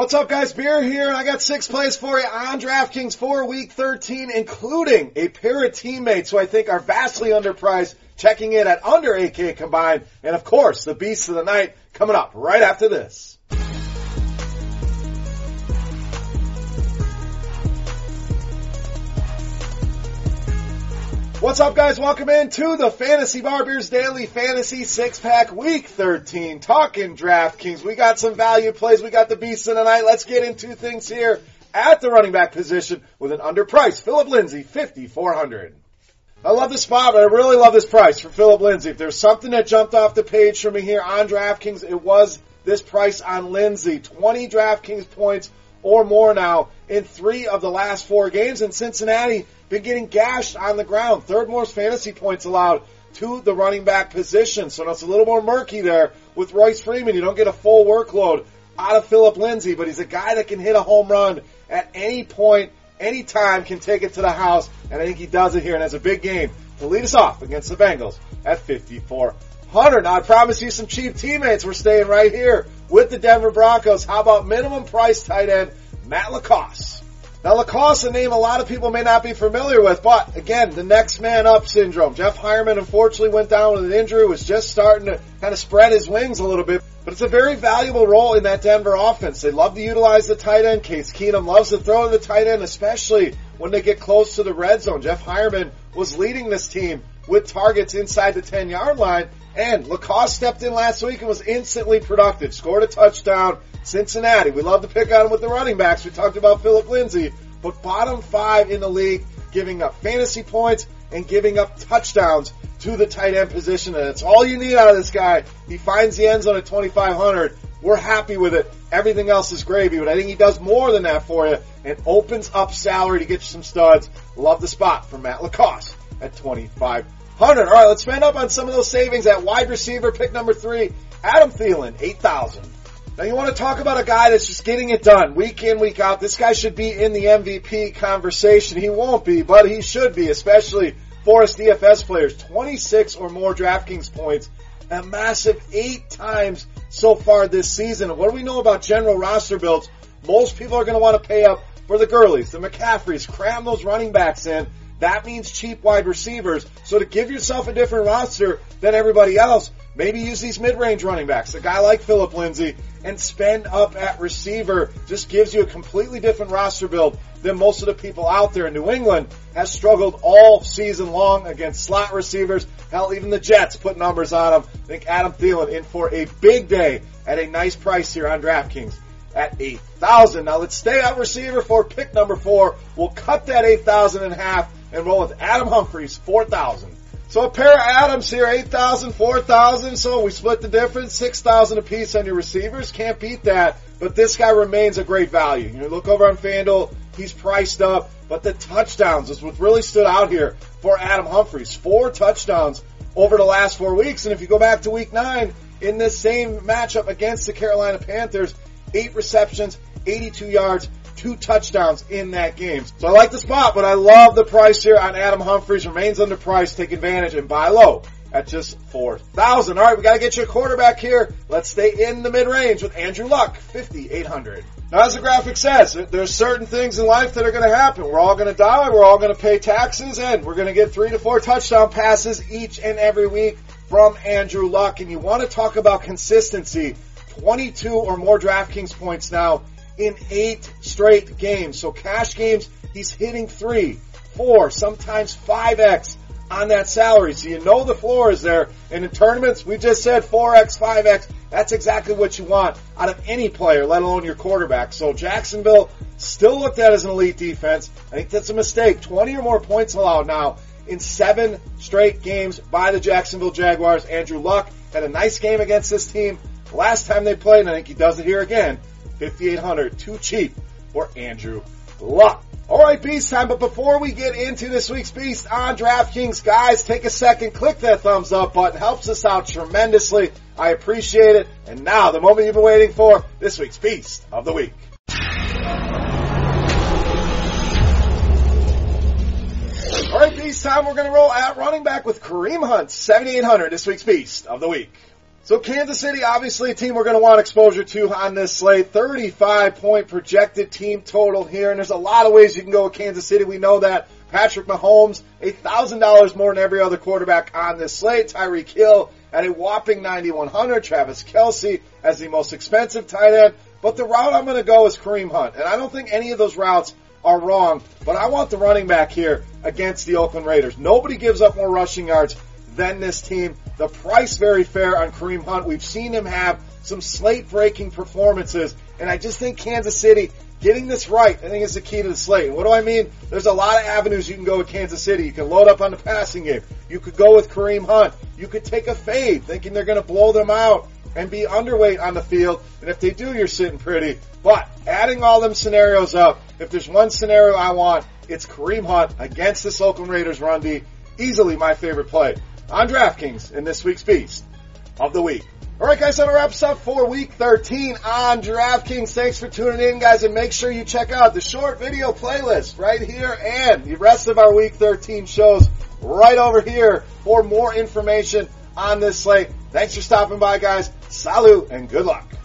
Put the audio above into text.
What's up, guys? Beer here, and I got six plays for you on DraftKings for Week 13, including a pair of teammates who I think are vastly underpriced, checking in at under 8K combined, and of course, the beast of the night coming up right after this. What's up, guys? Welcome in to the Fantasy Barbers Daily Fantasy Six Pack Week 13. Talking DraftKings. We got some value plays. We got the beast of the night. Let's get into things here at the running back position with an underpriced Philip Lindsay, 5,400. I love the spot, but I really love this price for Philip Lindsay. If there's something that jumped off the page for me here on DraftKings, it was this price on Lindsay. 20 DraftKings points or more now in three of the last four games. in Cincinnati been getting gashed on the ground. Third most fantasy points allowed to the running back position. So now it's a little more murky there with Royce Freeman. You don't get a full workload out of Philip Lindsay, but he's a guy that can hit a home run at any point, any time, can take it to the house. And I think he does it here and has a big game to lead us off against the Bengals at 5,400. Now I promise you some cheap teammates. We're staying right here with the Denver Broncos. How about minimum price tight end Matt LaCosse? Now LaCosse, a name a lot of people may not be familiar with, but again, the next man up syndrome. Jeff Heuerman unfortunately went down with an injury, was just starting to kind of spread his wings a little bit. But it's a very valuable role in that Denver offense. They love to utilize the tight end. Case Keenum loves to throw to the tight end, especially when they get close to the red zone. Jeff Heuerman was leading this team with targets inside the 10 yard line. And LaCosse stepped in last week and was instantly productive. Scored a touchdown. Cincinnati. We love to pick on them with the running backs. We talked about Philip Lindsay, but bottom five in the league, giving up fantasy points and giving up touchdowns to the tight end position. And it's all you need out of this guy. He finds the end zone at 2,500. We're happy with it. Everything else is gravy, but I think he does more than that for you and opens up salary to get you some studs. Love the spot for Matt LaCosse at 2,500. All right, let's spend up on some of those savings at wide receiver, pick number three, Adam Thielen, 8,000. Now you want to talk about a guy that's just getting it done week in, week out. This guy should be in the MVP conversation. He won't be, but he should be, especially for us DFS players. 26 or more DraftKings points, a massive eight times so far this season. what do we know about general roster builds? Most people are going to want to pay up for the Gurleys, the McCaffreys, cram those running backs in. That means cheap wide receivers. So to give yourself a different roster than everybody else, maybe use these mid-range running backs. A guy like Philip Lindsay and spend up at receiver just gives you a completely different roster build than most of the people out there. in New England has struggled all season long against slot receivers. Hell, even the Jets put numbers on them. I think Adam Thielen in for a big day at a nice price here on DraftKings at 8,000. Now let's stay at receiver for pick number four. We'll cut that 8,000 in half and roll with Adam Humphries, 4,000. So a pair of Adams here, 8,000, 4,000. So we split the difference, 6,000 apiece on your receivers. Can't beat that. But this guy remains a great value. You know, look over on FanDuel. He's priced up. But the touchdowns is what really stood out here for Adam Humphries. Four touchdowns over the last four weeks. And if you go back to week nine, in this same matchup against the Carolina Panthers, eight receptions, 82 yards, two touchdowns in that game. So I like the spot, but I love the price here on Adam Humphries. Remains underpriced. Take advantage and buy low at just 4,000. All right, we got to get you a quarterback here. Let's stay in the mid-range with Andrew Luck, 5,800. Now, as the graphic says, there's certain things in life that are going to happen. We're all going to die. We're all going to pay taxes, and we're going to get three to four touchdown passes each and every week from Andrew Luck. And you want to talk about consistency. 22 or more DraftKings points now in eight straight games. So cash games, he's hitting three, four, sometimes 5x on that salary. So you know the floor is there. And in tournaments, we just said 4x, 5x. That's exactly what you want out of any player, let alone your quarterback. So Jacksonville still looked at as an elite defense. I think that's a mistake. 20 or more points allowed now in seven straight games by the Jacksonville Jaguars. Andrew Luck had a nice game against this team last time they played, and I think he does it here again. 5800 too cheap for Andrew Luck. All right, Beast time. But before we get into this week's Beast on DraftKings, guys, take a second, click that thumbs up button. Helps us out tremendously. I appreciate it. And now, the moment you've been waiting for, this week's Beast of the Week. All right, Beast time. We're going to roll at running back with Kareem Hunt, 7,800, this week's Beast of the Week. So Kansas City, obviously a team we're going to want exposure to on this slate. 35 point projected team total here. And there's a lot of ways you can go with Kansas City. We know that. Patrick Mahomes, $1,000 more than every other quarterback on this slate. Tyreek Hill at a whopping 9,100. Travis Kelce as the most expensive tight end. But the route I'm going to go is Kareem Hunt. And I don't think any of those routes are wrong. But I want the running back here against the Oakland Raiders. Nobody gives up more rushing yards than this team. The price very fair on Kareem Hunt. We've seen him have some slate breaking performances, and I just think Kansas City getting this right, I think is the key to the slate. What do I mean? There's a lot of avenues you can go with Kansas City. You can load up on the passing game. You could go with Kareem Hunt. You could take a fade thinking they're going to blow them out and be underweight on the field. And if they do, you're sitting pretty. But adding all them scenarios up, if there's one scenario I want, it's Kareem Hunt against this Oakland Raiders run D. Easily my favorite play on DraftKings in this week's Beast of the Week. All right, guys, that wraps up for week 13 on DraftKings. Thanks for tuning in, guys, and make sure you check out the short video playlist right here and the rest of our week 13 shows right over here for more information on this slate. Thanks for stopping by, guys. Salut and good luck.